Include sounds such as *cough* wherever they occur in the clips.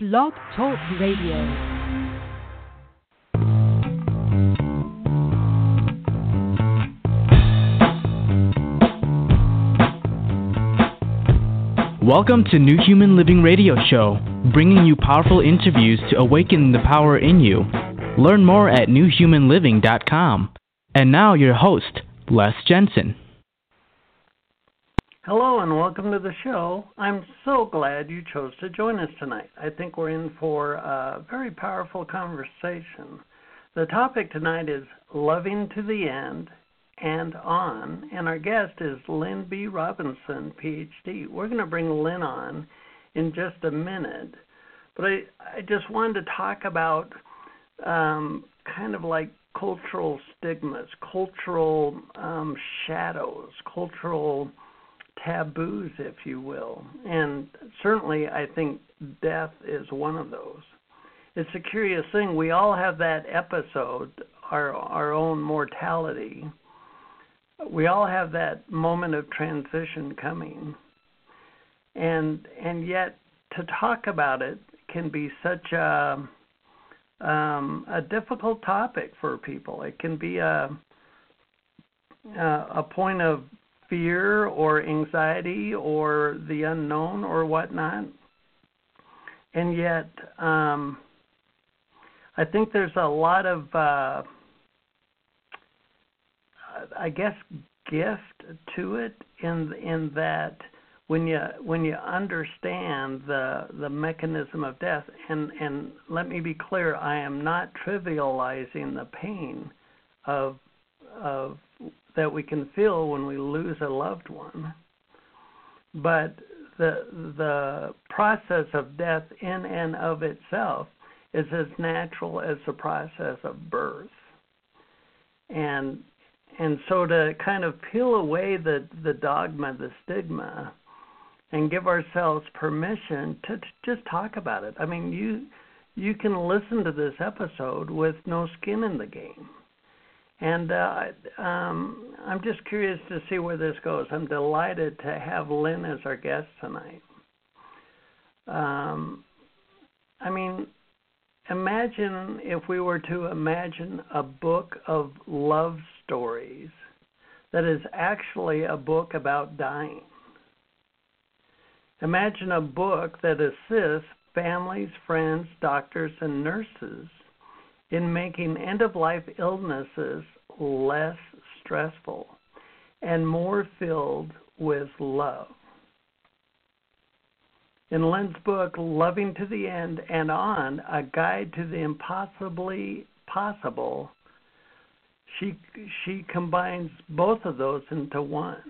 Blog Talk Radio. Welcome to New Human Living Radio Show, bringing you powerful interviews to awaken the power in you. Learn more at newhumanliving.com. And now, your host, Les Jensen. Hello and welcome to the show. I'm so glad you chose to join us tonight. I think we're in for a very powerful conversation. The topic tonight is loving to the end and on, and our guest is Lynn B. Robinson, PhD. We're going to bring Lynn on in just a minute, but I, I just wanted to talk about um, kind of like cultural stigmas, cultural um, shadows, cultural taboos, if you will. And certainly, I think death is one of those. It's a curious thing. We all have that episode, our our own mortality. We all have that moment of transition coming. And and yet to talk about it can be such a um, a difficult topic for people. It can be a a point of fear or anxiety or the unknown or whatnot. And yet, um, I think there's a lot of, uh, I guess, gift to it in in that when you when you understand the the mechanism of death and and let me be clear I am not trivializing the pain of of that we can feel when we lose a loved one. But the the process of death in and of itself is as natural as the process of birth. And and so to kind of peel away the, the dogma, the stigma, and give ourselves permission to, to just talk about it. I mean, you you can listen to this episode with no skin in the game and uh, um, I'm just curious to see where this goes. I'm delighted to have Lynn as our guest tonight. Um, I mean, imagine if we were to imagine a book of love stories that is actually a book about dying. Imagine a book that assists families, friends, doctors, and nurses in making end of life illnesses less stressful and more filled with love. In Lynn's book, Loving to the End and On, A Guide to the Impossibly Possible, she, she combines both of those into one.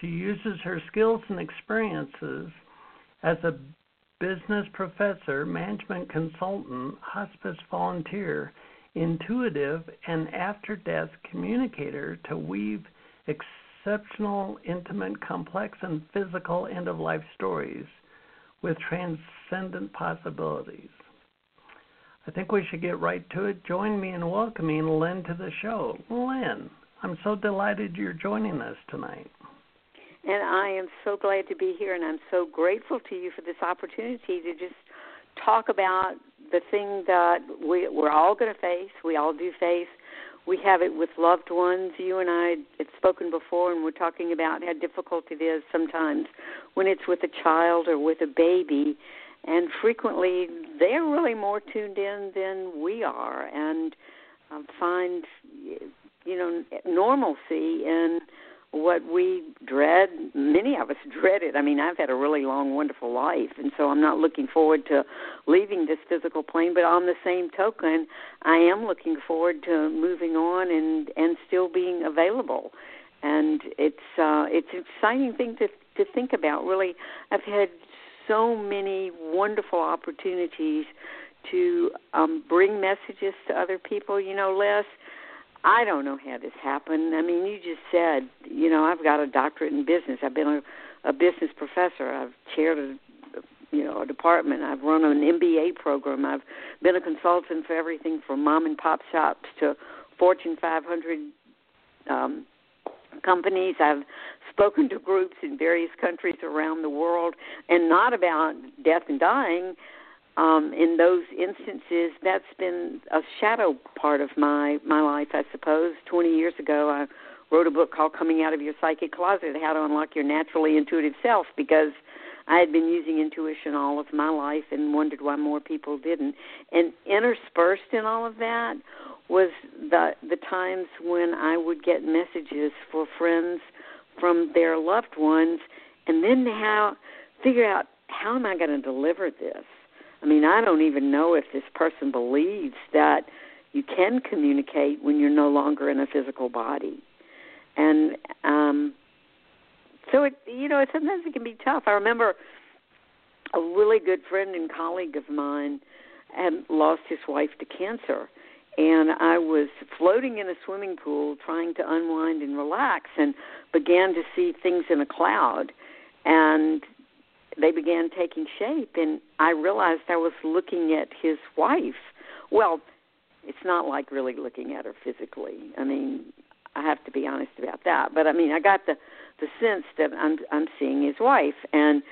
She uses her skills and experiences as a business professor, management consultant, hospice volunteer, intuitive, and after death communicator to weave exceptional, intimate, complex, and physical end of life stories with transcendent possibilities. I think we should get right to it. Join me in welcoming Lynn to the show. Lynn, I'm so delighted you're joining us tonight. And I am so glad to be here, and I'm so grateful to you for this opportunity to just talk about the thing that we, we're all going to face. We all do face. We have it with loved ones. You and I had spoken before, and we're talking about how difficult it is sometimes when it's with a child or with a baby. And frequently, they're really more tuned in than we are, and um, find, you know, normalcy in what we dread, many of us *laughs* dread it. I mean, I've had a really long, wonderful life, and so I'm not looking forward to leaving this physical plane. But on the same token, I am looking forward to moving on and and still being available. And it's uh, it's an exciting thing to to think about. Really, I've had so many wonderful opportunities to um, bring messages to other people. You know, Les I don't know how this happened. I mean, you just said, you know, I've got a doctorate in business. I've been a, a business professor. I've chaired a, you know, a department. I've run an MBA program. I've been a consultant for everything from mom and pop shops to Fortune 500 um, companies. I've spoken to groups in various countries around the world, and not about death and dying, um, in those instances, that's been a shadow part of my my life, I suppose. Twenty years ago, I wrote a book called "Coming Out of Your Psychic Closet: How to Unlock Your Naturally Intuitive Self" because I had been using intuition all of my life and wondered why more people didn't. And interspersed in all of that was the the times when I would get messages for friends from their loved ones, and then how figure out how am I going to deliver this. I mean, I don't even know if this person believes that you can communicate when you're no longer in a physical body, and um, so it you know sometimes it can be tough. I remember a really good friend and colleague of mine had lost his wife to cancer. And I was floating in a swimming pool trying to unwind and relax and began to see things in a cloud. And they began taking shape and I realized I was looking at his wife. Well, it's not like really looking at her physically. I mean, I have to be honest about that. But I mean, I got the the sense that I'm I'm seeing his wife and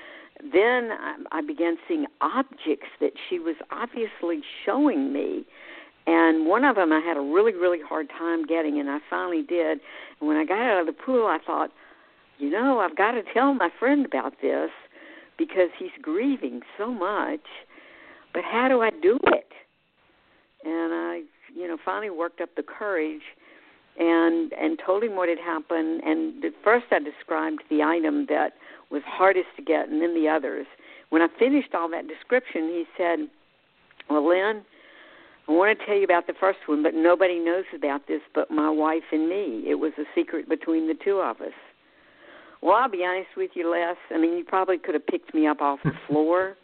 then I, began seeing objects that she was obviously showing me and one of them I had a really really hard time getting, and I finally did. And when I got out of the pool, I thought, you know, I've got to tell my friend about this because he's grieving so much. But how do I do it? And I, you know, finally worked up the courage and and told him what had happened. And at first, I described the item that was hardest to get, and then the others. When I finished all that description, he said, "Well, Lynn." I want to tell you about the first one, but nobody knows about this but my wife and me. It was a secret between the two of us. Well, I'll be honest with you, Les. I mean, you probably could have picked me up off the *laughs* floor.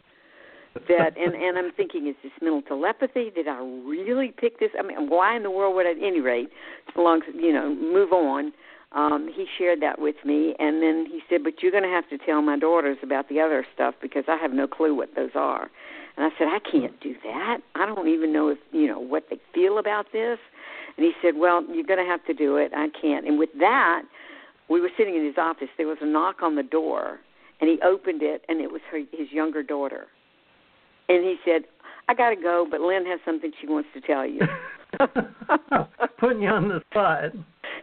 that and and I'm thinking, is this mental telepathy? Did I really pick this? I mean, why in the world would I? At any rate, so long you know, move on. Um, he shared that with me, and then he said, "But you're going to have to tell my daughters about the other stuff because I have no clue what those are." And I said, I can't do that. I don't even know if you know what they feel about this. And he said, Well, you're going to have to do it. I can't. And with that, we were sitting in his office. There was a knock on the door, and he opened it, and it was her, his younger daughter. And he said, I got to go, but Lynn has something she wants to tell you. *laughs* Putting you on the spot.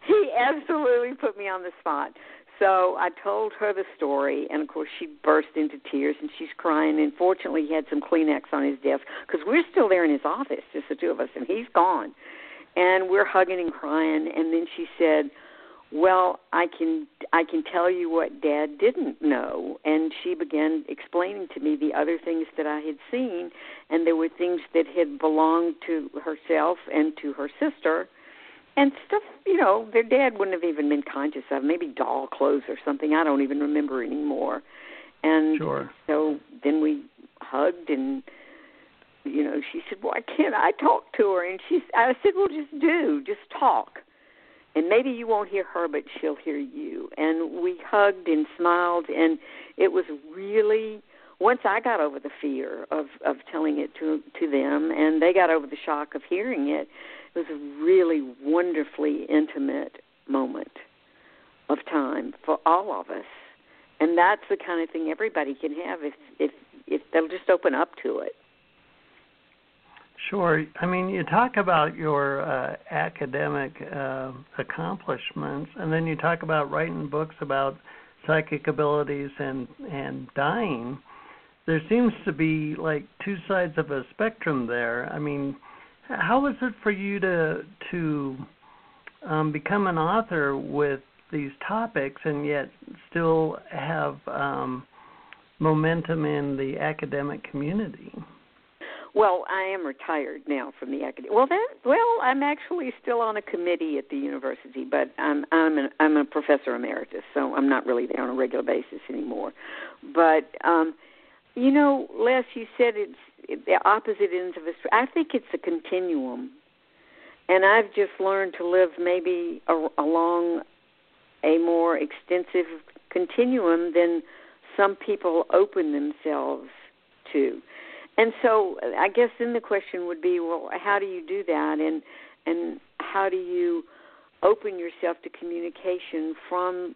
He absolutely put me on the spot. So I told her the story, and of course she burst into tears and she's crying. And fortunately, he had some Kleenex on his desk because we're still there in his office, just the two of us, and he's gone. And we're hugging and crying. And then she said, "Well, I can I can tell you what Dad didn't know." And she began explaining to me the other things that I had seen, and there were things that had belonged to herself and to her sister. And stuff you know their dad wouldn't have even been conscious of. Maybe doll clothes or something. I don't even remember anymore. And sure. so then we hugged and you know she said why can't i talk to her? And she i said well just do. Just talk and maybe you won't hear her but she'll hear you and we hugged and smiled and it was really once i got over the fear of of telling it to to them and they got over the shock of hearing it it was a really wonderfully intimate moment of time for all of us. And that's the kind of thing everybody can have if if if they'll just open up to it. Sure. I mean, you talk about your uh, academic uh, accomplishments, and then you talk about writing books about psychic abilities and and dying. There seems to be like two sides of a spectrum there. I mean, how was it for you to to um, become an author with these topics and yet still have um, momentum in the academic community? Well, I am retired now from the academy. Well, that well, I'm actually still on a committee at the university, but I'm I'm an, I'm a professor emeritus, so I'm not really there on a regular basis anymore. But um, you know, Les, you said it's the opposite ends of a. I think it's a continuum, and I've just learned to live maybe a, along a more extensive continuum than some people open themselves to. And so, I guess then the question would be, well, how do you do that, and and how do you open yourself to communication from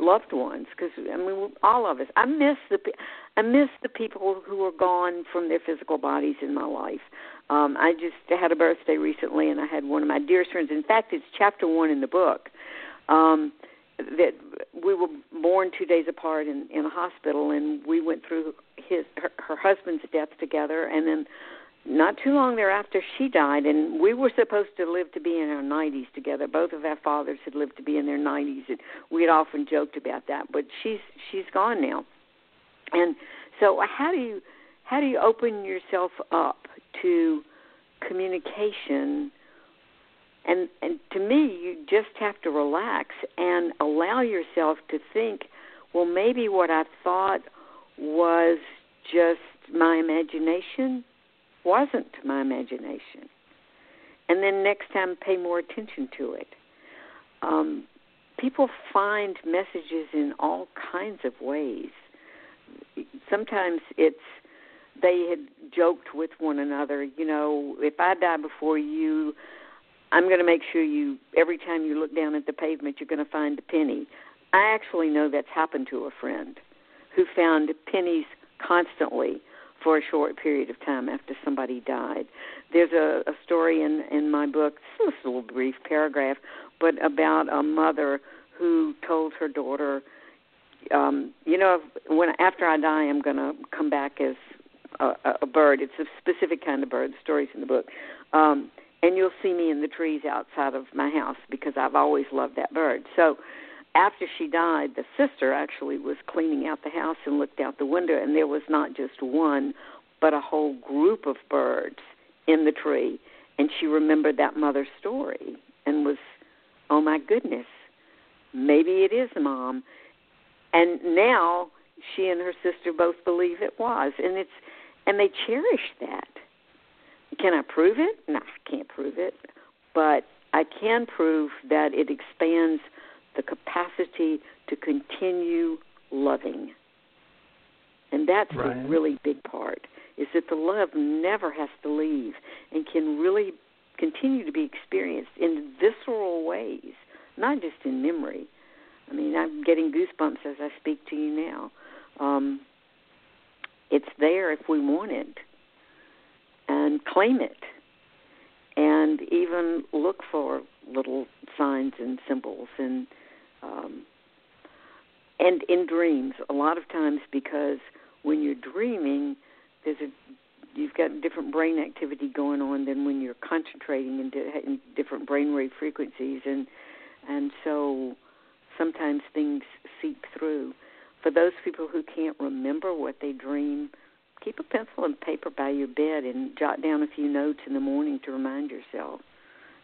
loved ones because I mean all of us. I miss the I miss the people who are gone from their physical bodies in my life. Um, I just had a birthday recently, and I had one of my dearest friends. In fact, it's chapter one in the book. Um, that we were born two days apart in in a hospital, and we went through his her, her husband's death together, and then not too long thereafter she died and we were supposed to live to be in our 90s together. Both of our fathers had lived to be in their 90s and we had often joked about that but she's she's gone now. And so how do you how do you open yourself up to communication and and to me you just have to relax and allow yourself to think well maybe what i thought was just my imagination wasn't my imagination. And then next time, pay more attention to it. Um, people find messages in all kinds of ways. Sometimes it's they had joked with one another, you know, if I die before you, I'm going to make sure you every time you look down at the pavement you're going to find a penny. I actually know that's happened to a friend who found pennies constantly for a short period of time after somebody died. There's a, a story in in my book, it's a little brief paragraph, but about a mother who told her daughter, um, you know, when after I die, I'm going to come back as a, a bird. It's a specific kind of bird. The story's in the book. Um, and you'll see me in the trees outside of my house because I've always loved that bird. So after she died, the sister actually was cleaning out the house and looked out the window, and there was not just one, but a whole group of birds in the tree. And she remembered that mother's story and was, oh my goodness, maybe it is mom. And now she and her sister both believe it was, and it's and they cherish that. Can I prove it? No, I can't prove it, but I can prove that it expands the capacity to continue loving. And that's right. the really big part is that the love never has to leave and can really continue to be experienced in visceral ways, not just in memory. I mean, I'm getting goosebumps as I speak to you now. Um, it's there if we want it, and claim it, and even look for little signs and symbols and um, and in dreams. A lot of times because when you're dreaming there's a you've got different brain activity going on than when you're concentrating in, di- in different brainwave frequencies. And and so sometimes things seep through. For those people who can't remember what they dream keep a pencil and paper by your bed and jot down a few notes in the morning to remind yourself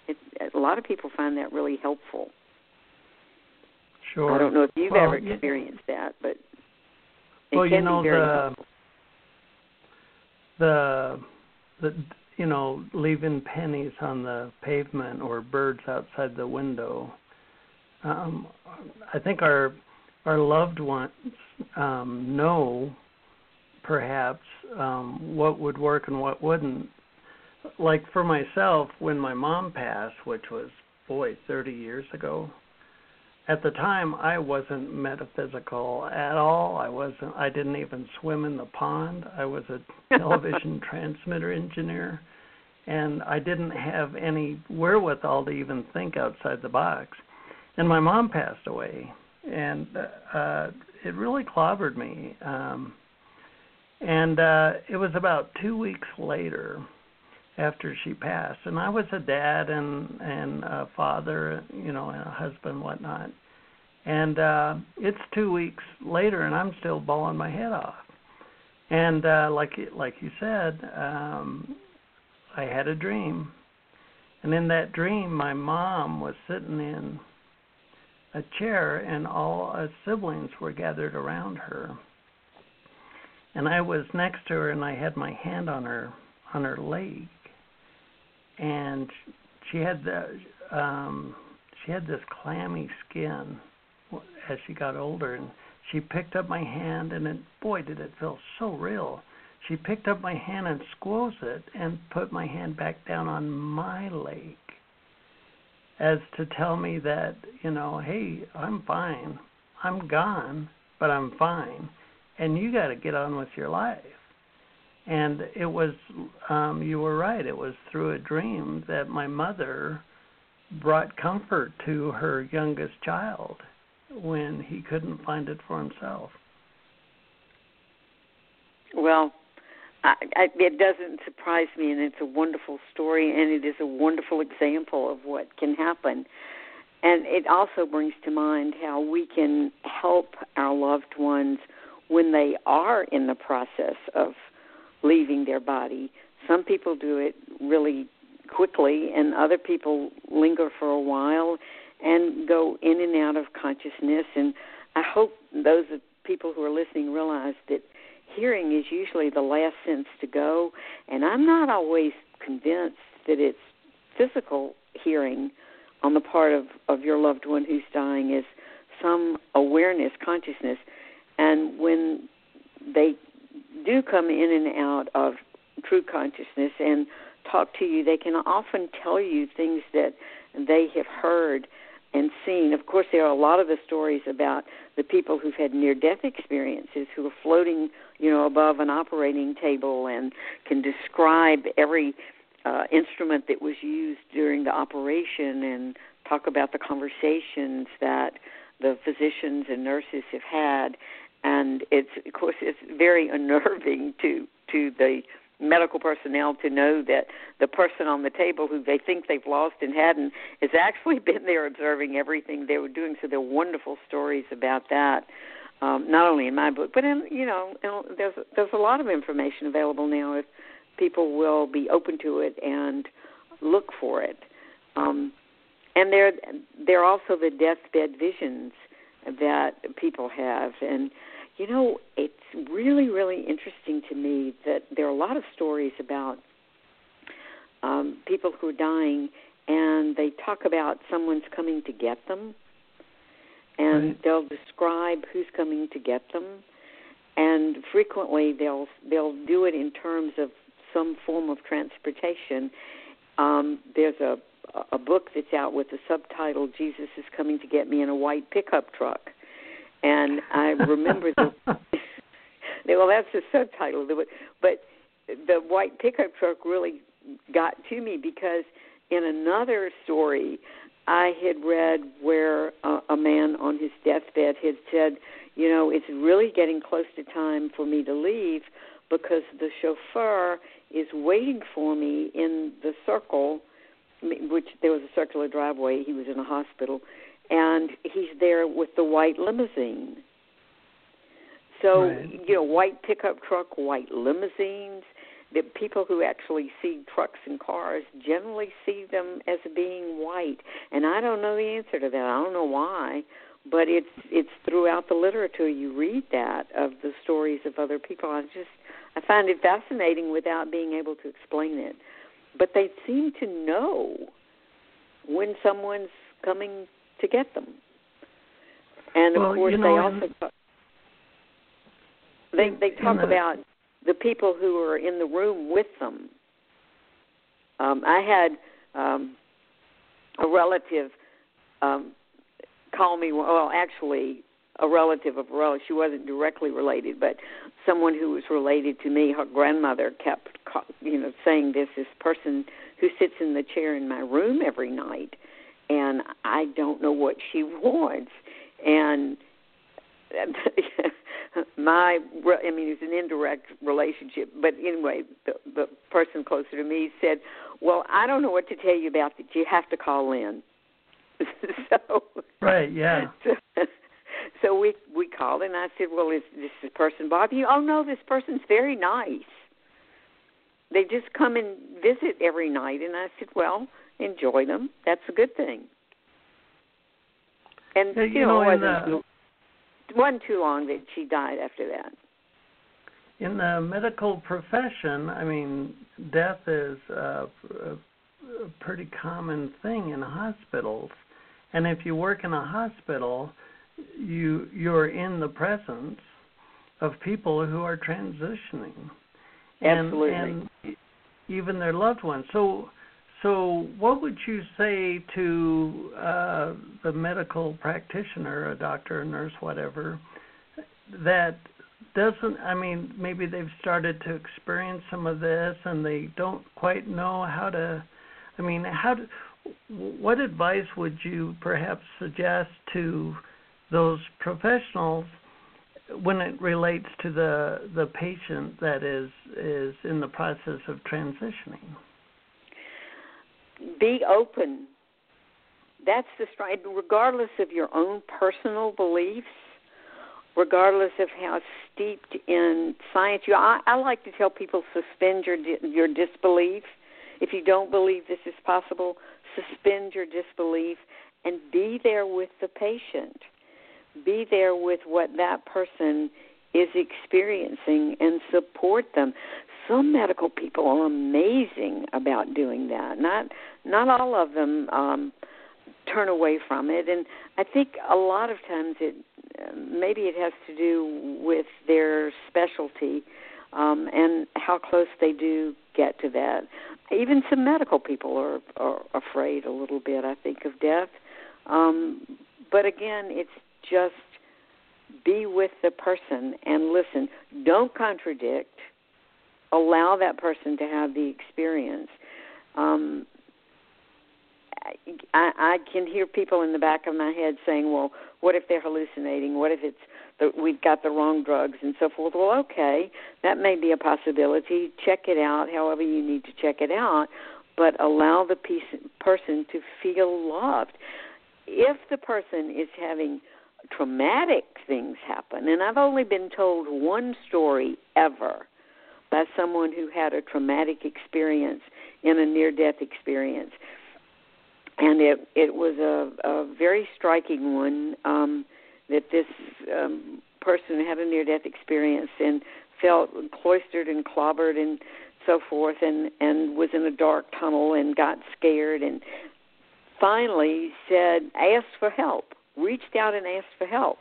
it, a lot of people find that really helpful Sure. I don't know if you've well, ever experienced that, but it well, can you know be very the helpful. the the you know leaving pennies on the pavement or birds outside the window. Um, I think our our loved ones um, know perhaps um, what would work and what wouldn't. Like for myself, when my mom passed, which was boy 30 years ago, at the time I wasn't metaphysical at all. I wasn't I didn't even swim in the pond. I was a *laughs* television transmitter engineer and I didn't have any wherewithal to even think outside the box. And my mom passed away and uh it really clobbered me. Um and uh it was about 2 weeks later after she passed. And I was a dad and and a father, you know, and a husband, whatnot. And uh, it's two weeks later, and I'm still bawling my head off. And uh, like like you said, um, I had a dream, and in that dream, my mom was sitting in a chair, and all us siblings were gathered around her. And I was next to her, and I had my hand on her on her leg, and she had the um she had this clammy skin as she got older and she picked up my hand and it boy did it feel so real. She picked up my hand and squoze it and put my hand back down on my leg as to tell me that you know hey i'm fine. I'm gone, but I'm fine, and you got to get on with your life. And it was, um, you were right. It was through a dream that my mother brought comfort to her youngest child when he couldn't find it for himself. Well, I, I, it doesn't surprise me, and it's a wonderful story, and it is a wonderful example of what can happen. And it also brings to mind how we can help our loved ones when they are in the process of leaving their body. Some people do it really quickly, and other people linger for a while and go in and out of consciousness. And I hope those people who are listening realize that hearing is usually the last sense to go, and I'm not always convinced that it's physical hearing on the part of, of your loved one who's dying is some awareness, consciousness. And when they do come in and out of true consciousness and talk to you, they can often tell you things that they have heard and seen. Of course, there are a lot of the stories about the people who've had near death experiences who are floating, you know, above an operating table and can describe every uh, instrument that was used during the operation and talk about the conversations that the physicians and nurses have had. And it's, of course, it's very *laughs* unnerving to to the medical personnel to know that the person on the table who they think they've lost and hadn't has actually *laughs* been there observing everything they were doing. So there are wonderful stories about that. Um, not only in my book, but in you know, there's there's a lot of information available now if people will be open to it and look for it. Um, and there there are also the deathbed visions that people have, and you know, it's really, really interesting to me that there are a lot of stories about um, people who are dying, and they talk about someone's coming to get them, and right. they'll describe who's coming to get them, and frequently they'll they'll do it in terms of some form of transportation. Um, there's a a book that's out with the subtitle "Jesus is coming to get me" in a white pickup truck and I remember the *laughs* well, that's the subtitle, but the white pickup truck really got to me because in another story I had read where a, a man on his deathbed had said, you know, it's really getting close to time for me to leave because the chauffeur is waiting for me in the circle, which there was a circular driveway. He was in a hospital, and he's there with the white limousine. So right. you know, white pickup truck, white limousines. The people who actually see trucks and cars generally see them as being white, and I don't know the answer to that. I don't know why, but it's it's throughout the literature. You read that of the stories of other people. I just I find it fascinating without being able to explain it. But they seem to know when someone's coming to get them. And of well, course, you know, they also talk, they they talk the, about the people who are in the room with them. Um, I had um, a relative um, call me. Well, actually, a relative of a relative. She wasn't directly related, but someone who was related to me. Her grandmother kept, you know, saying this. This person who sits in the chair in my room every night and I don't know what she *laughs* wants. And *laughs* my, I mean, it's an indirect relationship, but anyway, the, the person closer to me said, "Well, I don't know what to tell you about that. You have to call in." *laughs* so right, yeah. So, so we we called and I said, "Well, is this person bother you?" "Oh no, this person's very nice. They just come and visit every night." And I said, "Well." Enjoy them. That's a good thing. And yeah, you, you know, wasn't, wasn't too long that she died after that. In the medical profession, I mean, death is a, a, a pretty common thing in hospitals, and if you work in a hospital, you you're in the presence of people who are transitioning, Absolutely. and, and even their loved ones. So So, what would you say to uh, the medical practitioner, a doctor, a nurse, whatever, that doesn't? I mean, maybe they've started to experience some of this, and they don't quite know how to. I mean, how? Do, what advice would you perhaps suggest to those professionals when it relates to the the patient that is is in the process of transitioning? Be open. That's the stride, regardless of your own personal beliefs, regardless of how steeped in science you. are. I, I like to tell people suspend your your disbelief. If you don't believe this is possible, suspend your disbelief and be there with the patient be there with what that person is experiencing and support them. Some medical people are amazing about doing that. Not not all of them um turn away from it and I think a lot of times it maybe it has to do with their specialty um and how close they do get to that. Even some medical people are are afraid a little bit I think of death. Um but again, it's just be with the person and listen. Don't contradict. Allow that person to have the experience. Um, I, I can hear people in the back of my head saying, "Well, what if they're hallucinating? What if it's that we've got the wrong drugs and so forth?" Well, okay, that may be a possibility. Check it out, however you need to check it out, but allow the piece, person to feel loved. If the person is having traumatic things happen. And I've only been told one story ever by someone who had a traumatic experience in a near death experience. And it it was a, a very striking one um, that this um, person had a near death experience and felt cloistered and clobbered and so forth and and was in a dark tunnel and got scared and finally said asked for help reached out and asked for help.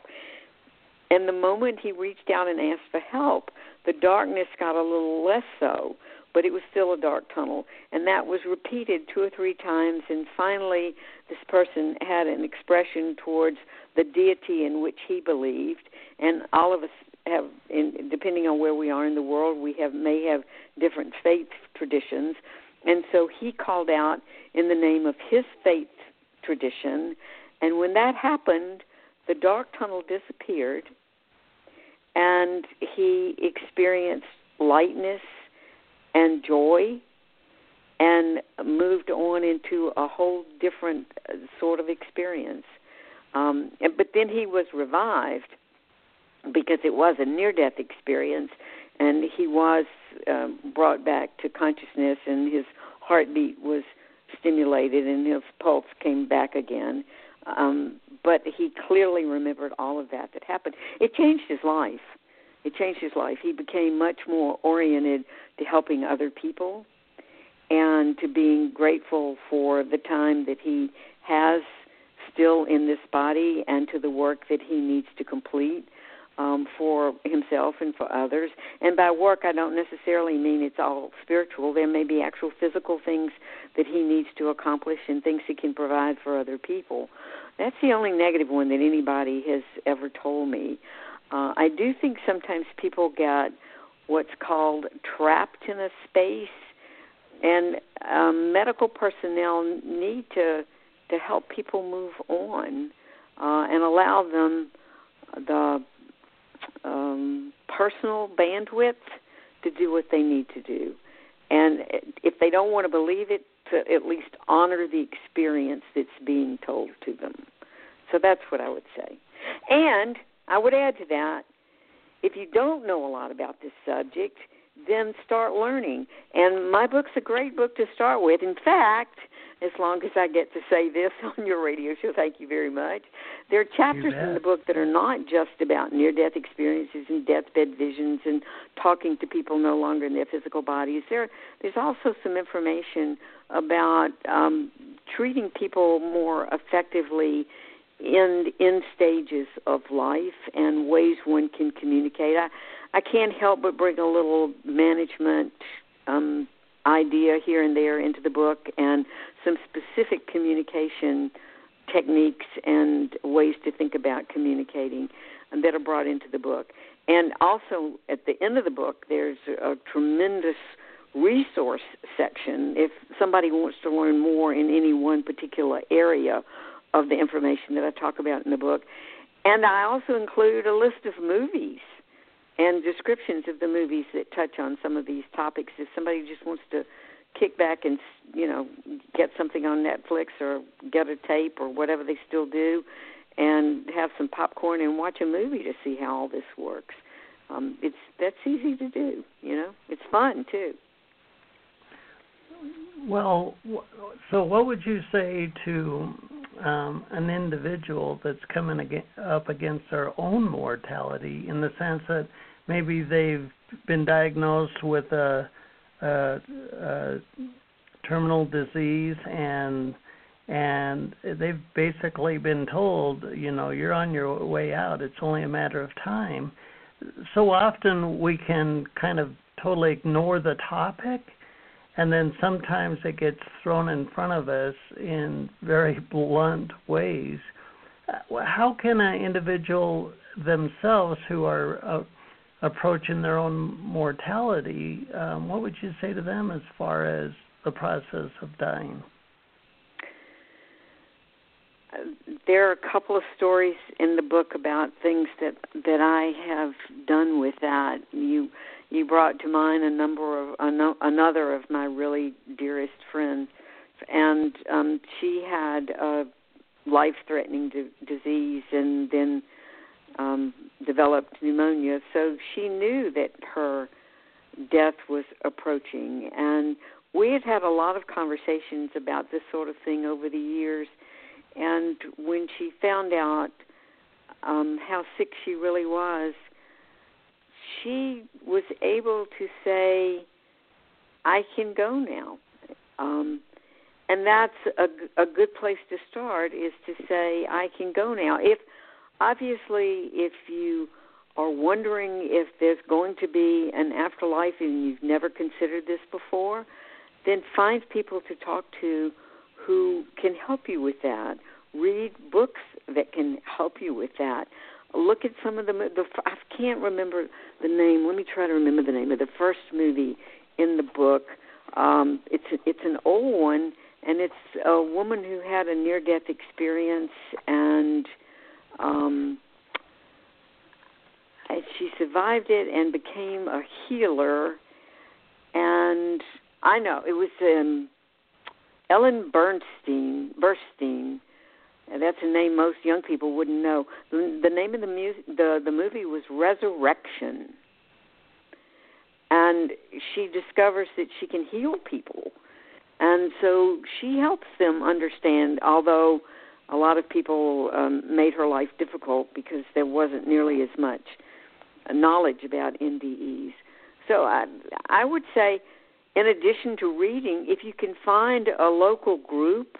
And the moment he reached out and asked for help, the darkness got a little less so, but it was still a dark tunnel. And that was repeated two or three times. And finally, this person had an expression towards the deity in which he believed. And all of us have, in, depending on where we are in the world, we have may have different faith traditions. And so he called out in the name of his faith tradition and when that happened, the dark tunnel disappeared and he experienced lightness and joy and moved on into a whole different uh, sort of experience. Um, and, but then he was revived because it was a near death experience and he was um, brought back to consciousness and his heartbeat was stimulated and his pulse came back again um, but he clearly remembered all of that that happened. It changed his life. It changed his life. He became much more oriented to helping other people and to being grateful for the time that he has still in this body and to the work that he needs to complete um, for himself and for others. And by work, I don't necessarily mean it's all spiritual. There may be actual physical things that he needs to accomplish and things he can provide for other people. That's the only negative one that anybody has ever told me. Uh, I do think sometimes people get what's called trapped in a space, and um, medical personnel need to to help people move on uh, and allow them the um, personal bandwidth to do what they need to do. And if they don't want to believe it, to at least honor the experience that's being told to them. So that's what I would say. And I would add to that if you don't know a lot about this subject, then start learning. And my book's a great book to start with. In fact, as long as I get to say this *laughs* on your radio show, thank you very much. There are chapters in the book that are not just about near death experiences and deathbed visions and talking to people no longer in their physical bodies. There there's also some information about um, treating people more effectively in in stages of life and ways one can communicate. I I can't help but bring a little management um idea here and there into the book, and some specific communication techniques and ways to think about communicating that are brought into the book. And also at the end of the book, there's a tremendous resource section if somebody wants to learn more in any one particular area of the information that I talk about in the book. And I also include a list of movies and descriptions of the movies that touch on some of these topics. If somebody just wants to kick back and you know get something on Netflix or get a tape or whatever they still do, and have some popcorn and watch a movie to see how all this works. Um, it's that's easy to do. You know, it's fun too. Well, so what would you say to um, an individual that's coming up against their own mortality in the sense that maybe they've been diagnosed with a, a, a terminal disease and and they've basically been told, you know, you're on your way out. It's only a matter of time. So often we can kind of totally ignore the topic and then sometimes it gets thrown in front of us in very *laughs* blunt ways. Uh, how can an individual themselves who are uh, approaching their own mortality, um, what would you say to them as far as the process of dying? There are a couple of stories in the book about things that that I have done with that. You you brought to mind a number of another of my really dearest friends, and um, she had a life-threatening di- disease and then um, developed pneumonia. So she knew that her death was approaching, and we had had a lot of conversations about this sort of thing over the years. And when she found out um, how sick she really was, she was able to say, I can go now. Um, and that's a, a good place to start is to say, I can go now. If obviously, if you are wondering if there's going to be an afterlife and you've never considered this before, then find people to talk to who can help you with that. Read books that can help you with that look at some of the the I can't remember the name. Let me try to remember the name of the first movie in the book. Um, it's it's an old one, and it's a woman who had a near death experience, and um, she survived it and became a healer. And I know it was um, Ellen Burstyn. Burstyn. That's a name most young people wouldn't know. The, name of the music, the the movie was Resurrection, and she discovers that she can heal people, and so she helps them understand. Although a lot of people um, made her life difficult because there wasn't nearly as much knowledge about NDEs. So I I would say, in addition to reading, if you can find a local group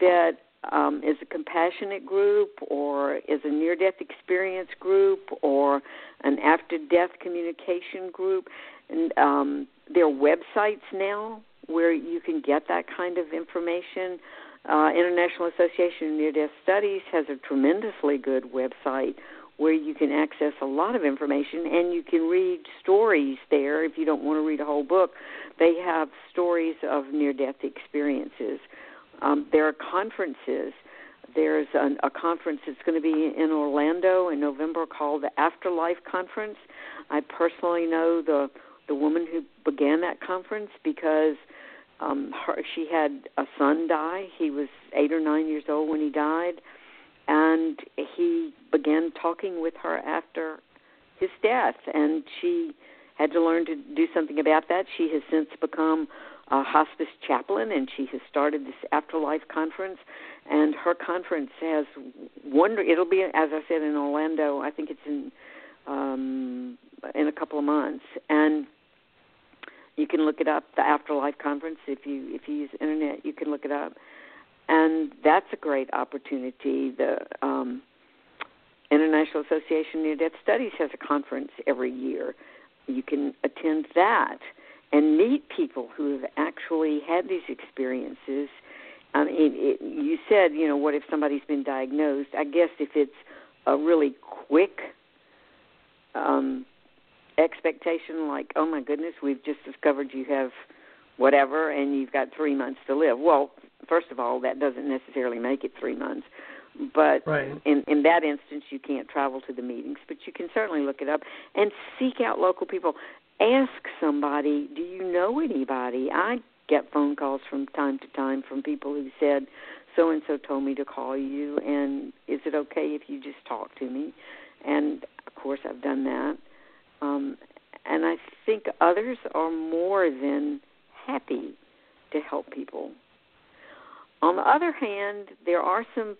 that um, is a compassionate group or is a near death experience group or an after death communication group. And um, there are websites now where you can get that kind of information. Uh, International Association of Near Death Studies has a tremendously good website where you can access a lot of information and you can read stories there if you don't want to read a whole book. They have stories of near death experiences. Um, there are conferences. There's an, a conference that's going to be in Orlando in November called the Afterlife Conference. I personally know the the woman who began that conference because um, her, she had a son die. He was eight or nine years old when he died, and he began talking with her after his death, and she had to learn to do something about that. She has since become a hospice chaplain, and she has started this afterlife conference. And her conference has wonder. It'll be, as I said, in Orlando. I think it's in um, in a couple of months, and you can look it up. The Afterlife Conference. If you if you use internet, you can look it up, and that's a great opportunity. The um, International Association of Near Death Studies has a conference every year. You can attend that and meet people who have actually had these experiences. I mean, it, you said, you know, what if somebody's been diagnosed? I guess if it's a really quick um, expectation, like, oh my goodness, we've just discovered you have whatever, and you've got three months to live. Well, first of all, that doesn't necessarily make it three months. But right. in in that instance, you can't travel to the meetings, but you can certainly look it up and seek out local people. Ask somebody, do you know anybody? I get phone calls from time to time from people who said, so and so told me to call you, and is it okay if you just talk to me? And of course, I've done that. Um, and I think others are more than happy to help people. On the other hand, there are some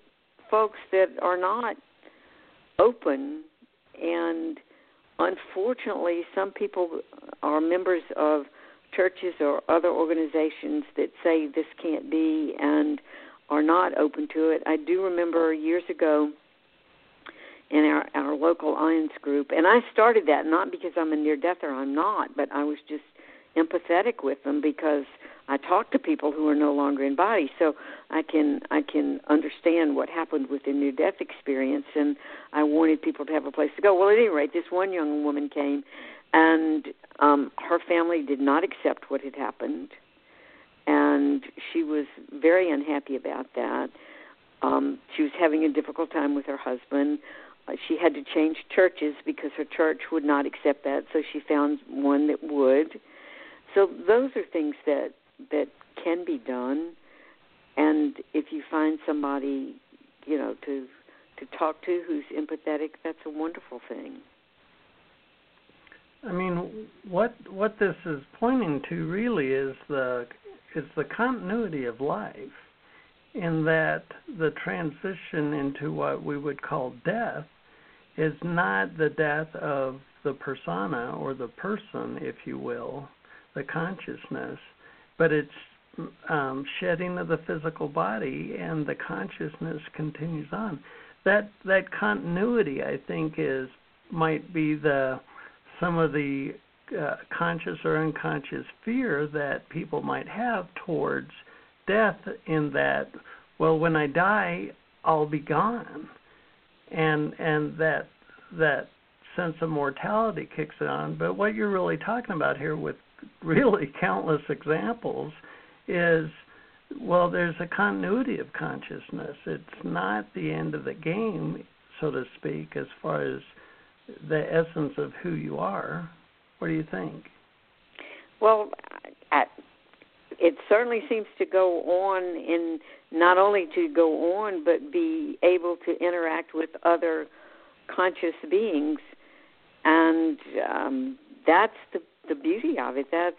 folks that are not open, and unfortunately, some people are members of churches or other organizations that say this can't be and are not open to it. I do remember years ago in our our local IONS group, and I started that not because I'm a near deather, I'm not, but I was just empathetic with them because I talk to people who are no longer in body, so I can I can understand what happened with the near death experience, and I wanted people to have a place to go. Well, at any rate, this one young woman came, and um, her family did not accept what had happened, and she was very unhappy about that. Um, she was having a difficult time with her husband. Uh, she had to change churches because her church would not accept that, so she found one that would. So those are things that that can be done and if you find somebody you know to to talk to who's empathetic that's a wonderful thing i mean what what this is pointing to really is the is the continuity of life in that the transition into what we would call death is not the death of the persona or the person if you will the consciousness but it's um, shedding of the physical body, and the consciousness continues on. That that continuity, I think, is might be the some of the uh, conscious or unconscious fear that people might have towards death. In that, well, when I die, I'll be gone, and and that that sense of mortality kicks it on. But what you're really talking about here with really *laughs* countless examples is well there's a continuity of consciousness. It's not the end of the game so to speak as far as the essence of who you are. What do you think? Well it certainly seems to go on in not only to go on but be able to interact with other conscious beings and um that's the the beauty of it. That's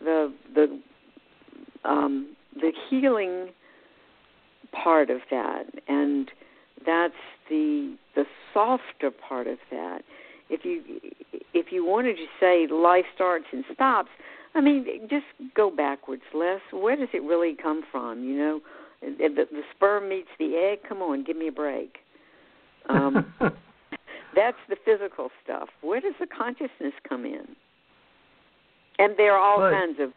the the um, the healing part of that, and that's the the softer part of that. If you if you wanted to say life starts and stops, I mean, just go backwards, Les. Where does it really come from? You know, the, the sperm meets the egg. Come on, give me a break. Um, *laughs* that's the physical stuff. Where does the consciousness come in? And there are all right. kinds of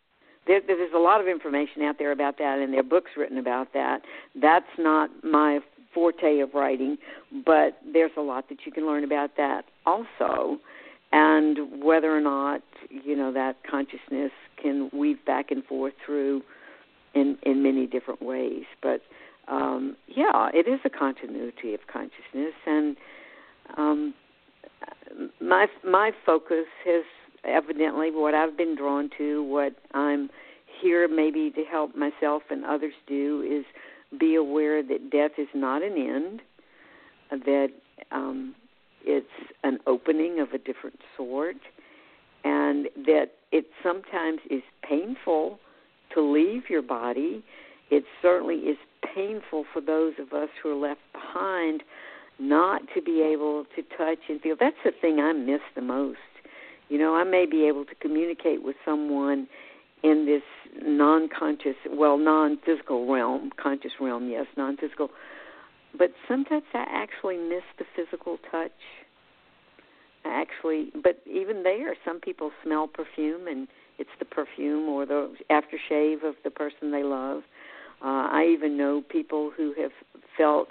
there, there's a lot of information out there about that, and there are books written about that. That's not my forte of writing, but there's a lot that you can learn about that also, and whether or not you know that consciousness can weave back and forth through in in many different ways. But um, yeah, it is a continuity of consciousness, and um, my my focus has evidently what I've been drawn to, what I'm here maybe to help myself and others do is be aware that death is not an end, that um, it's an opening of a different sort, and that it sometimes is painful to leave your body. It certainly is painful for those of us who are left behind not to be able to touch and feel. That's the thing I miss the most you know, I may be able to communicate with someone in this non-conscious, well, non-physical realm, conscious realm, yes, non-physical. But sometimes I actually miss the physical touch. I actually, but even there, some people smell perfume and It's the perfume or the aftershave of the person they love. Uh, I even know people who have felt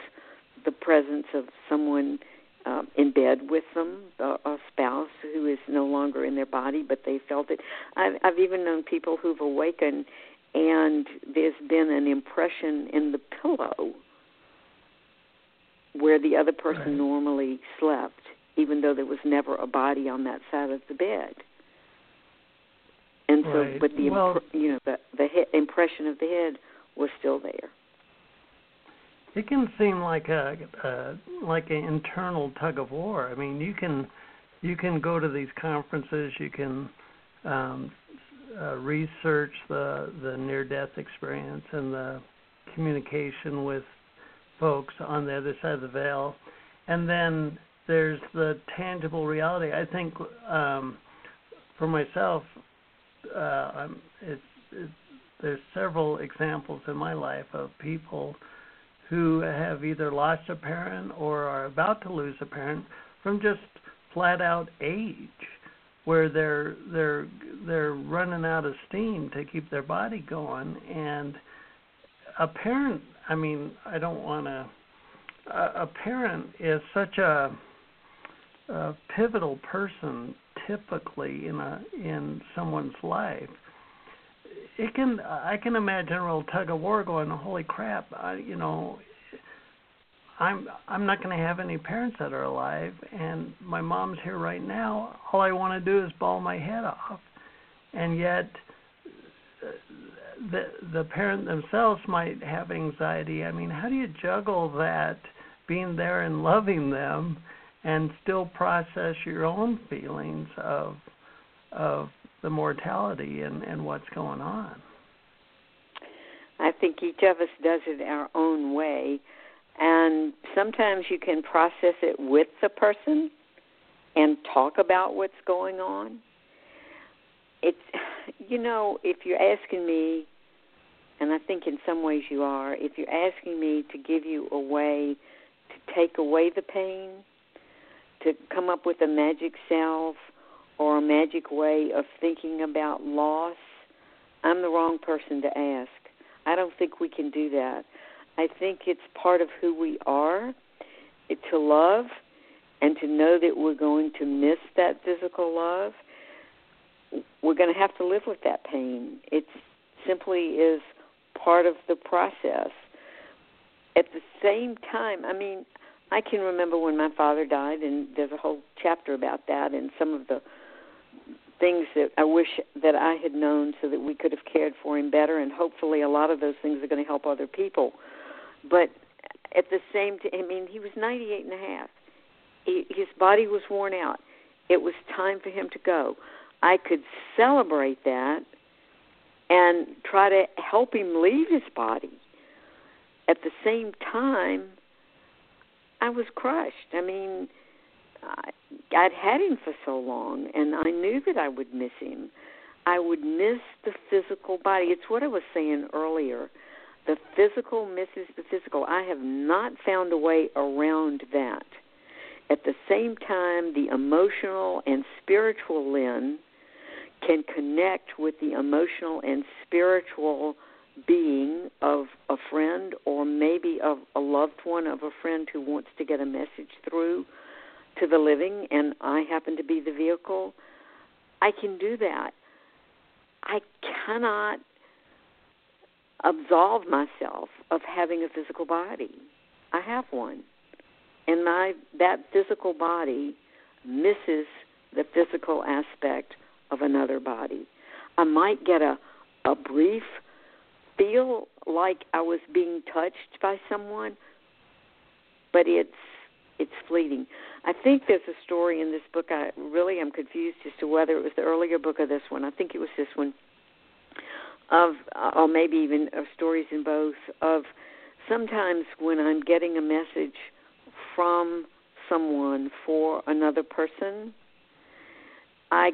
the presence of someone uh, in bed with them, a, a spouse who is no longer in their body, but they felt it. I've, I've even known people who've awakened and there's been an impression in the pillow where the other person right. normally slept, even though there was never a body on that side of the bed. And so, right. but the well, you know the the he- impression of the head was still there. It can seem like a, a like an internal tug of war. I mean, you can you can go to these conferences, you can um, uh, research the the near death experience and the communication with folks on the other side of the veil, and then there's the tangible reality. I think um, for myself, uh, it's, it's, there's several examples in my life of people who have either lost a parent or are about to lose a parent from just flat out age where they're they're they're running out of steam to keep their body going and a parent i mean i don't want to a, a parent is such a, a pivotal person typically in a in someone's life it can i can imagine a real tug of war going holy crap I, you know I'm I'm not going to have any parents that are alive, and my mom's here right now. All I want to do is bawl my head off, and yet the the parent themselves might have anxiety. I mean, how do you juggle that, being there and loving them, and still process your own feelings of of the mortality and and what's going on? I think each of us does it our own way and sometimes you can process it with the person and talk about what's going on. It's, *sighs* you know, if you're asking me, and I think in some ways you are, if you're asking me to give you a way to take away the pain, to come up with a magic salve or a magic way of thinking about loss, I'm the wrong person to ask. I don't think we can do that. I think it's part of who we are to love and to know that we're going to miss that physical love. We're going to have to live with that pain. It simply is part of the process. At the same time, I mean, I can remember when my father died, and there's a whole chapter about that and some of the things that I wish that I had known so that we could have cared for him better. And hopefully, a lot of those things are going to help other people. But at the same time, I mean, he was 98 and a half. He, his body was worn out. It was time for him to go. I could celebrate that and try to help him leave his body. At the same time, I was crushed. I mean, I'd had him for so long, and I knew that I would miss him. I would miss the physical body. It's what I was saying earlier the physical misses the physical. I have not found a way around that. At the same time, the emotional and spiritual Lynn can connect with the emotional and spiritual being of a friend or maybe of a loved one of a friend who wants to get a message through to the living, and I happen to be the vehicle. I can do that. I cannot absolve myself of having a physical body. I have one. And my that physical body misses the physical aspect of another body. I might get a a brief feel like I was being touched by someone, but it's it's fleeting. I think there's a story in this book. I really am confused as to whether it was the earlier book or this one. I think it was this one of, or maybe even of stories in both, of sometimes when I'm getting a message from someone for another person, I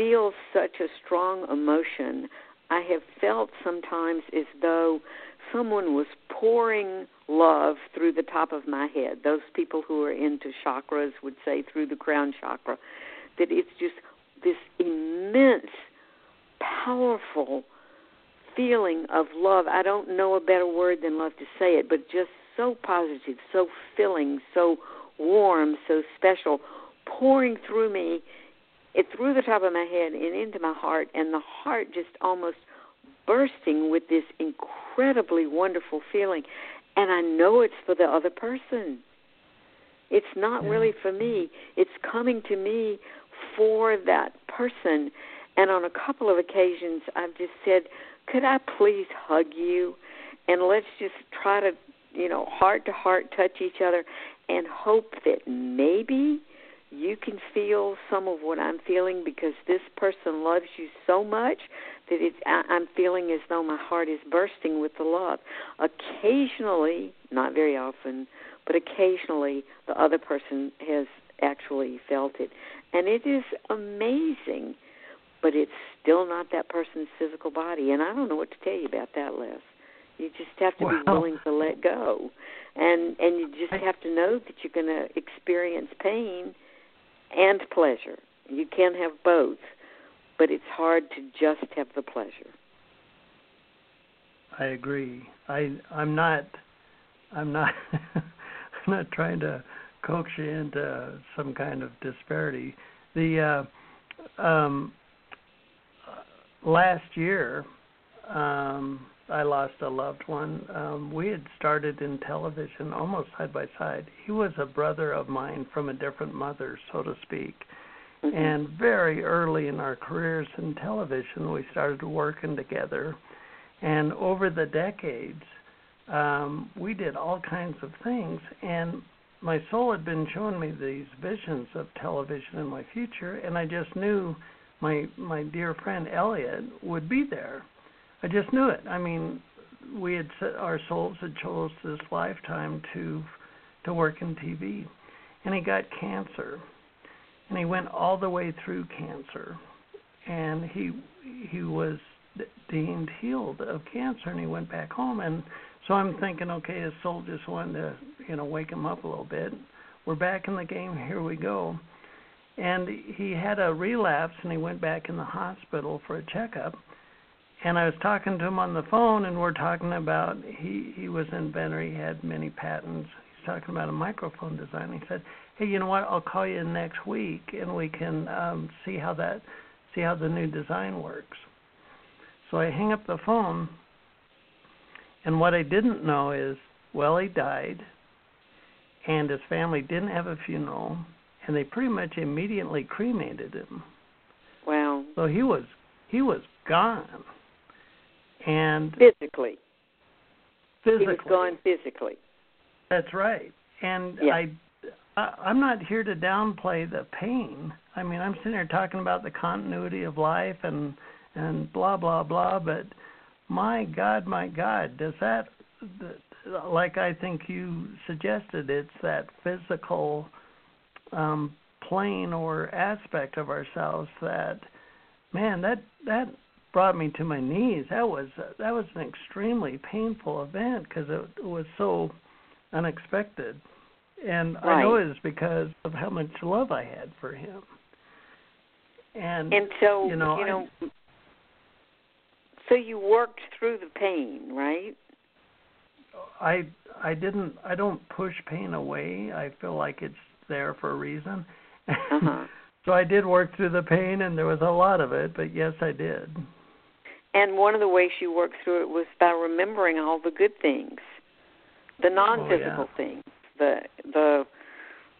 feel such a strong emotion. I have felt sometimes as though someone was pouring love through the top of my head. Those people who are into chakras would say through the crown chakra. That it's just this immense powerful feeling of love. I don't know a better word than love to say it, but just so positive, so filling, so warm, so special, pouring through me, it through the top of my head and into my heart, and the heart just almost bursting with this incredibly wonderful feeling. And I know it's for the other person. It's not mm. really for me. It's coming to me for that person. And on a couple of occasions, I've just said, Could I please hug you? And let's just try to, you know, heart to heart touch each other and hope that maybe you can feel some of what I'm feeling because this person loves you so much that it's I, I'm feeling as though my heart is bursting with the love. Occasionally, not very often, but occasionally the other person has actually felt it. And it is amazing, but it's still not that person's physical body. And I don't know what to tell you about that, Les. You just have to wow. be willing to let go. And and you just have to know that you're going to experience pain and pleasure. You can have both, but it's hard to just have the pleasure. I agree. I I'm not I'm not I'm *laughs* not trying to coax you into some kind of disparity. The uh, um, last year, um, I lost a loved one. Um, we had started in television almost side by side. He was a brother of mine from a different mother, so to speak. Mm-hmm. And very early in our careers in television, we started working together. And over the decades, um, we did all kinds of things. And my soul had been showing me these visions of television in my future, and I just knew my my dear friend Elliot would be there I just knew it. I mean, we had set, our souls had chose this lifetime to to work in TV, and he got cancer, and he went all the way through cancer, and he he was deemed healed of cancer, and he went back home, and so I'm thinking, okay, his soul just wanted to you know wake him up a little bit. We're back in the game. Here we go. And he had a relapse, and he went back in the hospital for a checkup and I was talking to him on the phone, and we're talking about he he was an inventor. He had many patents. He's talking about a microphone design. He said, "Hey, you know what? I'll call you next week, and we can um, see how that see how the new design works." So I hang up the phone, and what I didn't know is, well, he died, and his family didn't have a funeral, and they pretty much immediately cremated him. Wow. So he was he was gone and physically. Physically, he was gone physically. That's right. And yeah. I, I, I'm not here to downplay the pain. I mean, I'm sitting here talking about the continuity of life and and blah blah blah. But my God, my God, does that, like I think you suggested, it's that physical um, plane or aspect of ourselves that, man, that that brought me to my knees. That was uh, that was an extremely painful event because it, it was so unexpected, and right. I know it was because of how much love I had for him. And and so you know, you know, I, so you worked through the pain, right? I I didn't I don't push pain away. I feel like it's there for a reason. Uh-huh. *laughs* so I did work through the pain, and there was a lot of it. But yes, I did. And one of the ways you worked through it was by remembering all the good things, the non-physical oh, yeah. things, the the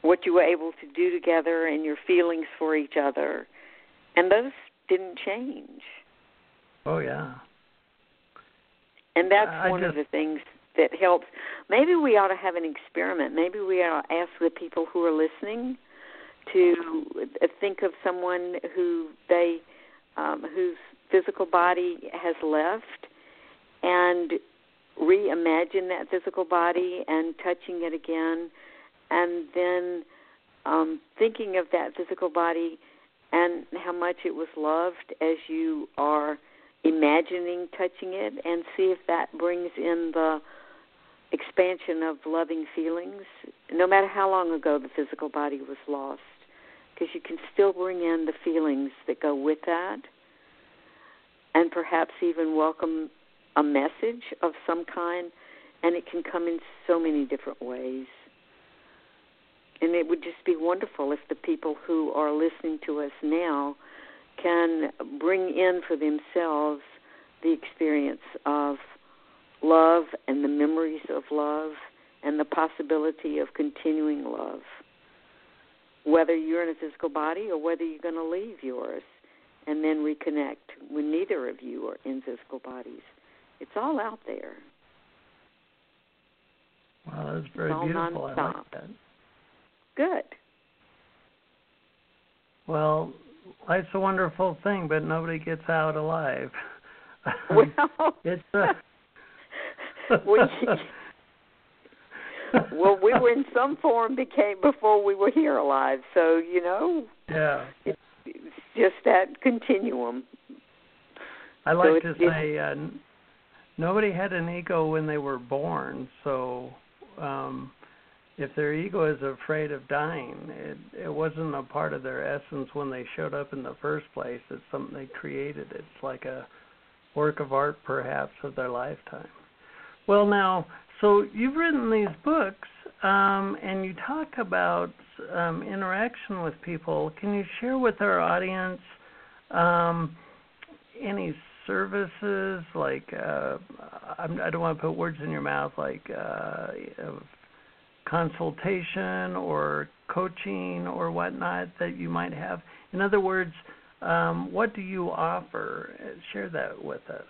what you were able to do together and your feelings for each other, and those didn't change. Oh yeah. And that's I one just, of the things that helps. Maybe we ought to have an experiment. Maybe we ought to ask the people who are listening to think of someone who they um, whose physical body has left and reimagine that physical body and touching it again and then um, thinking of that physical body and how much it was loved as you are imagining touching it and see if that brings in the expansion of loving feelings no matter how long ago the physical body was lost because you can still bring in the feelings that go with that and perhaps even welcome a message of some kind, and it can come in so many different ways. And it would just be wonderful if the people who are listening to us now can bring in for themselves the experience of love and the memories of love and the possibility of continuing love. Whether you're in a physical body or whether you're going to leave yours and then reconnect when neither of you are in physical bodies. It's all out there. Wow, that's very beautiful. Non-stop. I like that. Good. Well, life's a wonderful thing, but nobody gets out alive. *laughs* *laughs* Well, it's uh, *laughs* we, well, we were in some form became before we were here alive. So you know, yeah. it's, it's just that continuum. I So like it's- to say uh, nobody had an ego when they were born. So um, if their ego is afraid of dying, it it wasn't a part of their essence when they showed up in the first place. It's something they created. It's like a work of art, perhaps, of their lifetime. Well, now, so you've written these books, um, and you talk about um, interaction with people. Can you share with our audience um, any services like uh, I don't want to put words in your mouth, like uh, consultation or coaching or whatnot that you might have? In other words, um, what do you offer? Share that with us.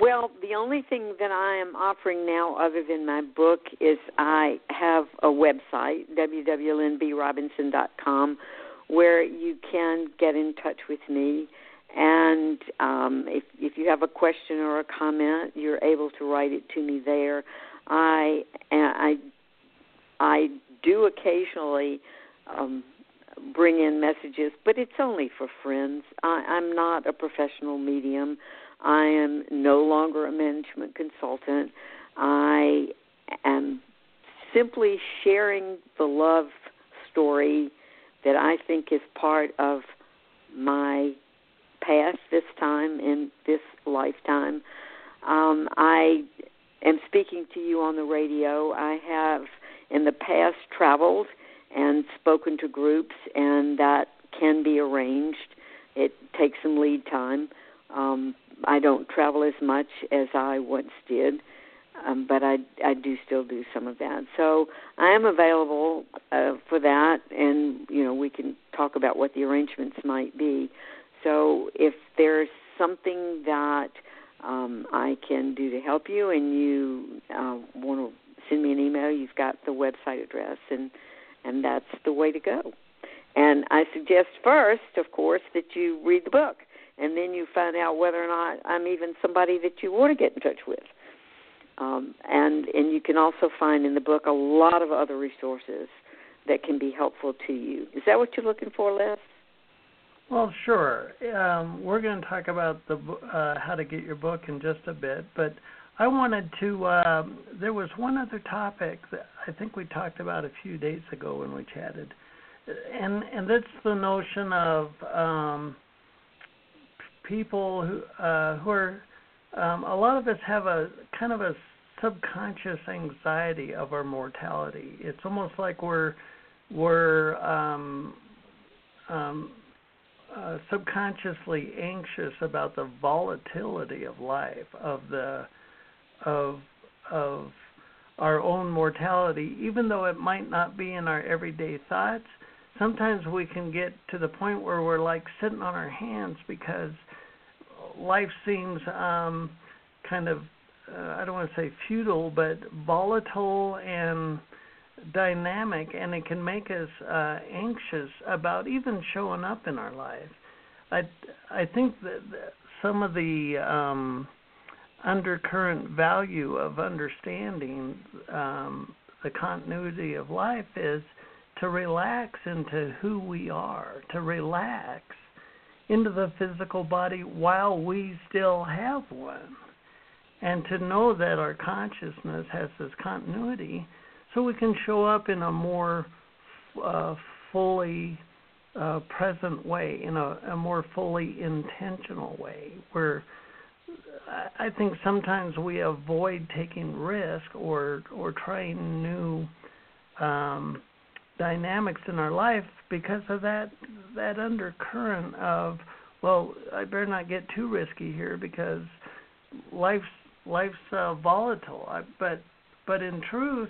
Well, the only thing that I am offering now, other than my book, is I have a website, www.lynnbrobinson.com, where you can get in touch with me. And um, if if you have a question or a comment, you're able to write it to me there. I I I do occasionally um, bring in messages, but it's only for friends. I, I'm not a professional medium. I am no longer a management consultant. I am simply sharing the love story that I think is part of my past this time in this lifetime. Um, I am speaking to you on the radio. I have in the past traveled and spoken to groups, and that can be arranged. It takes some lead time. Um, I don't travel as much as I once did, um, but I I do still do some of that. So I am available uh, for that, and you know we can talk about what the arrangements might be. So if there's something that um, I can do to help you, and you uh, want to send me an email, you've got the website address, and and that's the way to go. And I suggest first, of course, that you read the book, and then you find out whether or not I'm even somebody that you want to get in touch with. Um, and and you can also find in the book a lot of other resources that can be helpful to you. Is that what you're looking for, Les? Well, sure. Um, we're going to talk about the uh, how to get your book in just a bit, but I wanted to. Um, there was one other topic that I think we talked about a few days ago when we chatted, and and that's the notion of um, people who uh, who are. Um, a lot of us have a kind of a subconscious anxiety of our mortality. It's almost like we're we're um, um, uh, subconsciously anxious about the volatility of life, of the of of our own mortality, even though it might not be in our everyday thoughts. Sometimes we can get to the point where we're like sitting on our hands because life seems um, kind of uh, I don't want to say futile, but volatile and dynamic, and it can make us uh, anxious about even showing up in our life. I I think that that some of the um, undercurrent value of understanding um, the continuity of life is to relax into who we are, to relax into the physical body while we still have one, and to know that our consciousness has this continuity so we can show up in a more uh, fully uh, present way, in a, a more fully intentional way, where I think sometimes we avoid taking risk or or trying new um, dynamics in our life because of that that undercurrent of well I better not get too risky here because life's life's uh, volatile. I, but but in truth,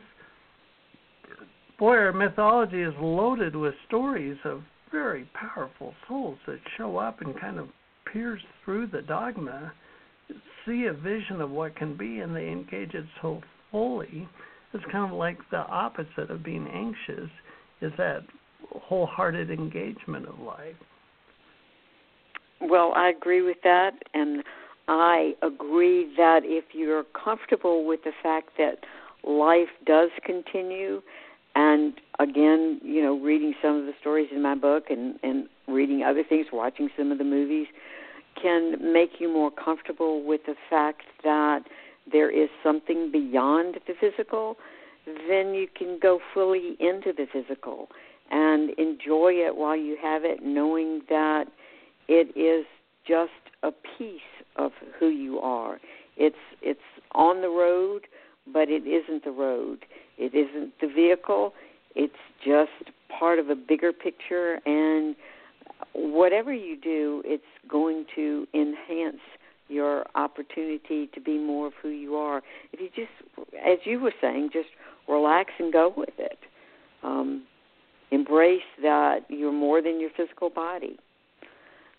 boy, our mythology is loaded with stories of very powerful souls that show up and kind of pierce through the dogma, see a vision of what can be, and they engage it so fully. It's kind of like the opposite of being anxious is that wholehearted engagement of life. Well, I agree with that, and I agree that if you're comfortable with the fact that life does continue, and again, you know, reading some of the stories in my book and and reading other things, watching some of the movies, can make you more comfortable with the fact that there is something beyond the physical, then you can go fully into the physical and enjoy it while you have it, knowing that it is just a piece of who you are. It's it's on the road, but it isn't the road. It isn't the vehicle. It's just part of a bigger picture and whatever you do, it's going to enhance your opportunity to be more of who you are. If you just, as you were saying, just relax and go with it. Um, embrace that you're more than your physical body.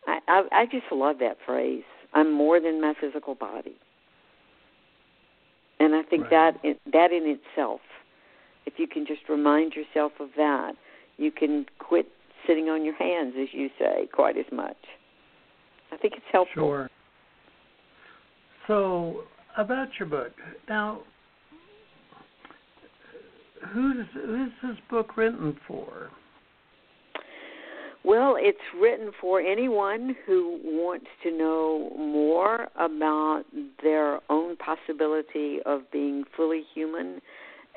I, I, I just love that phrase. I'm more than my physical body. And I think right. that that in itself, if you can just remind yourself of that, you can quit sitting on your hands, as you say, quite as much. I think it's helpful. Sure. So, about your book now, who's who's this book written for? Well, it's written for anyone who wants to know more about their own possibility of being fully human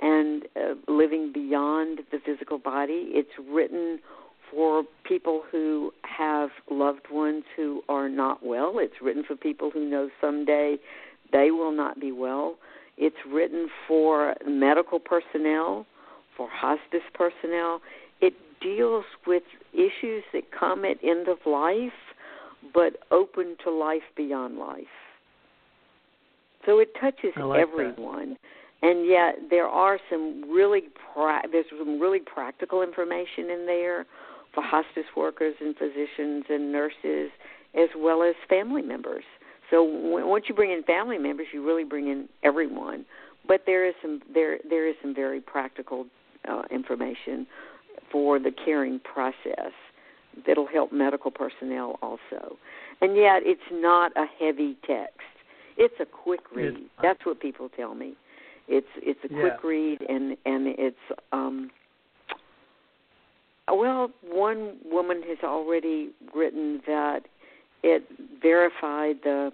and uh, living beyond the physical body. It's written for people who have loved ones who are not well. It's written for people who know someday they will not be well. It's written for medical personnel, for hospice personnel. It deals with issues that come at end of life, but open to life beyond life. So it touches like everyone. That. And yet there are some really pra- there's some really practical information in there for hospice workers and physicians and nurses as well as family members. So w- once you bring in family members, you really bring in everyone. But there is some there there is some very practical uh, information for the caring process that'll help medical personnel also. And yet it's not a heavy text. It's a quick read. It's, That's what people tell me. It's it's a quick yeah. read and and it's um well, one woman has already written that it verified the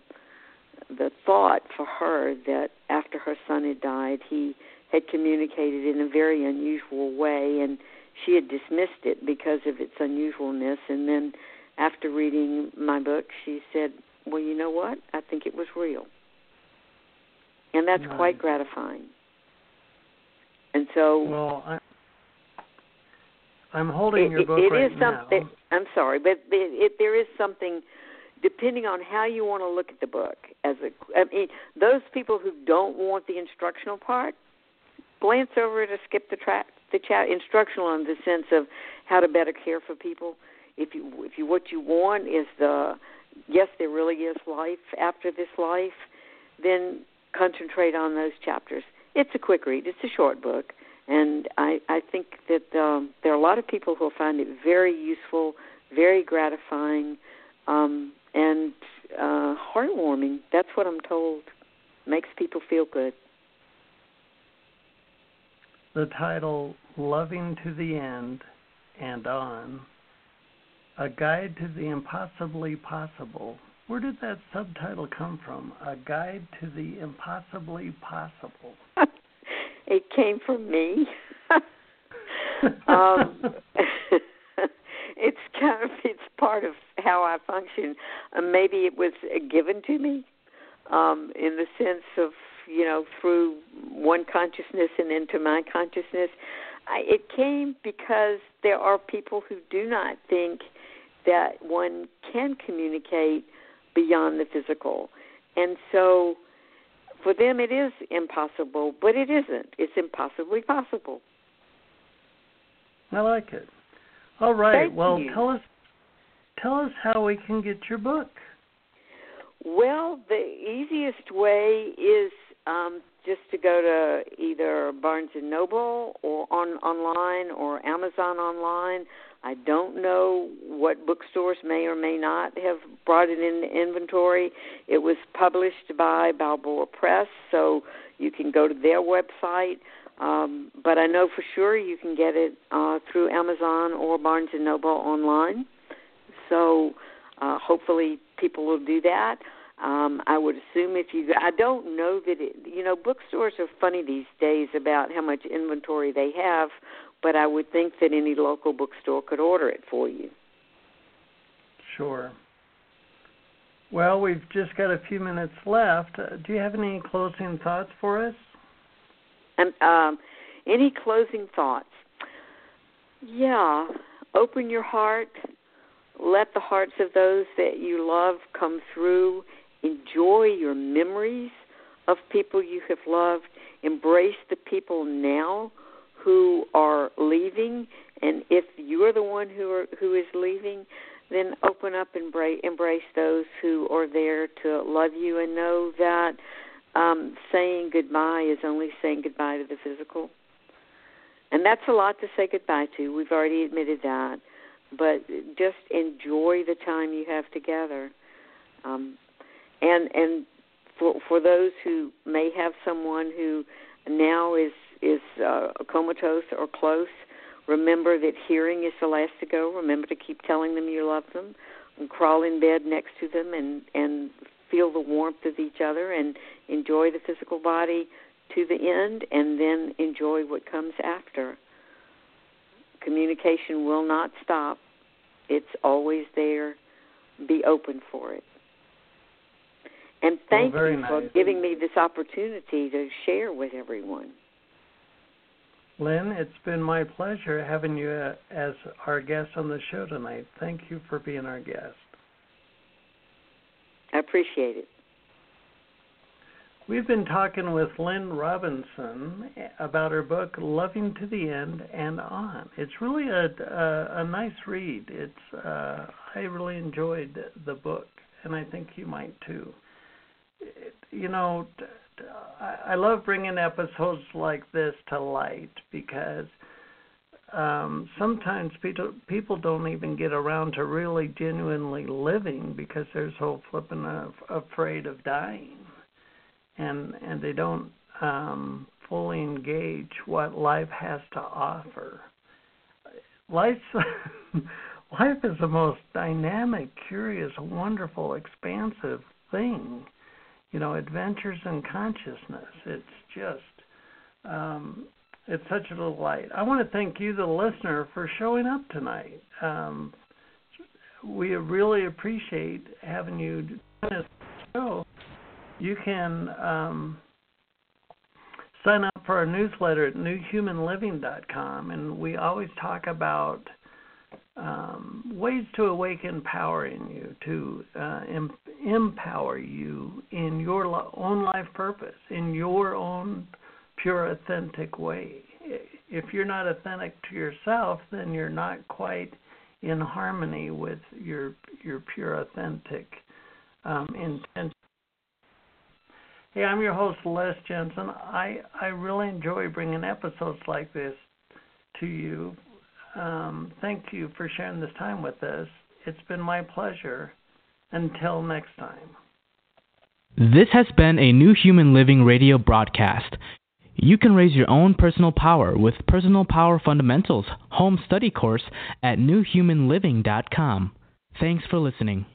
the thought for her that after her son had died, he had communicated in a very unusual way, and she had dismissed it because of its unusualness. And then, after reading my book, she said, "Well, you know what? I think it was real," and that's nice. quite gratifying. And so, well, I, I'm holding it, your book it right is something. now. I'm sorry, but it, it, there is something. Depending on how you want to look at the book, as a, I mean, those people who don't want the instructional part, glance over it or skip the track, the chat instructional in the sense of how to better care for people. If you, if you, what you want is the, yes, there really is life after this life, then concentrate on those chapters. It's a quick read. It's a short book and I, I think that um, there are a lot of people who will find it very useful, very gratifying, um, and uh, heartwarming. That's what I'm told. Makes people feel good. The title, Loving to the End and On, A Guide to the Impossibly Possible. Where did that subtitle come from? A Guide to the Impossibly Possible. *laughs* it came from me. *laughs* *laughs* um, it's kind of it's part of how I function. Uh, maybe it was uh, given to me um, in the sense of you know through one consciousness and into my consciousness. I, it came because there are people who do not think that one can communicate beyond the physical, and so for them it is impossible, but it isn't. It's impossibly possible. I like it. All right. Thank well, you. tell us tell us how we can get your book. Well, the easiest way is um, just to go to either Barnes and Noble or on online or Amazon online. I don't know what bookstores may or may not have brought it into inventory. It was published by Balboa Press, so you can go to their website. Um, but I know for sure you can get it uh, through Amazon or Barnes and Noble online. So uh, hopefully people will do that. Um, I would assume if you, I don't know that it, you know, bookstores are funny these days about how much inventory they have, but I would think that any local bookstore could order it for you. Sure. Well, we've just got a few minutes left. Uh, do you have any closing thoughts for us? And um, any closing thoughts? Yeah, open your heart. Let the hearts of those that you love come through. Enjoy your memories of people you have loved. Embrace the people now who are leaving, and if you're the one who are who is leaving, then open up and embrace, embrace those who are there to love you and know that um, saying goodbye is only saying goodbye to the physical. And that's a lot to say goodbye to. We've already admitted that. But just enjoy the time you have together. Um, and and for for those who may have someone who now is is uh, comatose or close, remember that hearing is the last to go. Remember to keep telling them you love them, and crawl in bed next to them, and and feel the warmth of each other, and enjoy the physical body to the end, and then enjoy what comes after. Communication will not stop. It's always there. Be open for it. And thank very you for nice. giving me this opportunity to share with everyone. Lynn, it's been my pleasure having you uh, as our guest on the show tonight. Thank you for being our guest. I appreciate it. We've been talking with Lynn Robinson about her book "Loving to the End and On." It's really a a, a nice read. It's uh, I really enjoyed the book, and I think you might too. You know, I love bringing episodes like this to light because um, sometimes people people don't even get around to really genuinely living because they're so flippin' af- afraid of dying, and and they don't um, fully engage what life has to offer. Life's *laughs* life is the most dynamic, curious, wonderful, expansive thing. You know, adventures in consciousness. It's just um, it's such a delight. I want to thank you, the listener, for showing up tonight. Um, we really appreciate having you on the show. You can um, sign up for our newsletter at newhumanliving.com, and we always talk about um, ways to awaken power in you, to uh, em- empower you in your lo- own life purpose, in your own pure, authentic way. If you're not authentic to yourself, then you're not quite in harmony with your your pure, authentic um, intent. Hey, I'm your host, Les Jensen. I I really enjoy bringing episodes like this to you. Um, thank you for sharing this time with us. It's been my pleasure. Until next time. This has been a New Human Living radio broadcast. You can raise your own personal power with Personal Power Fundamentals home study course at newhumanliving.com. Thanks for listening.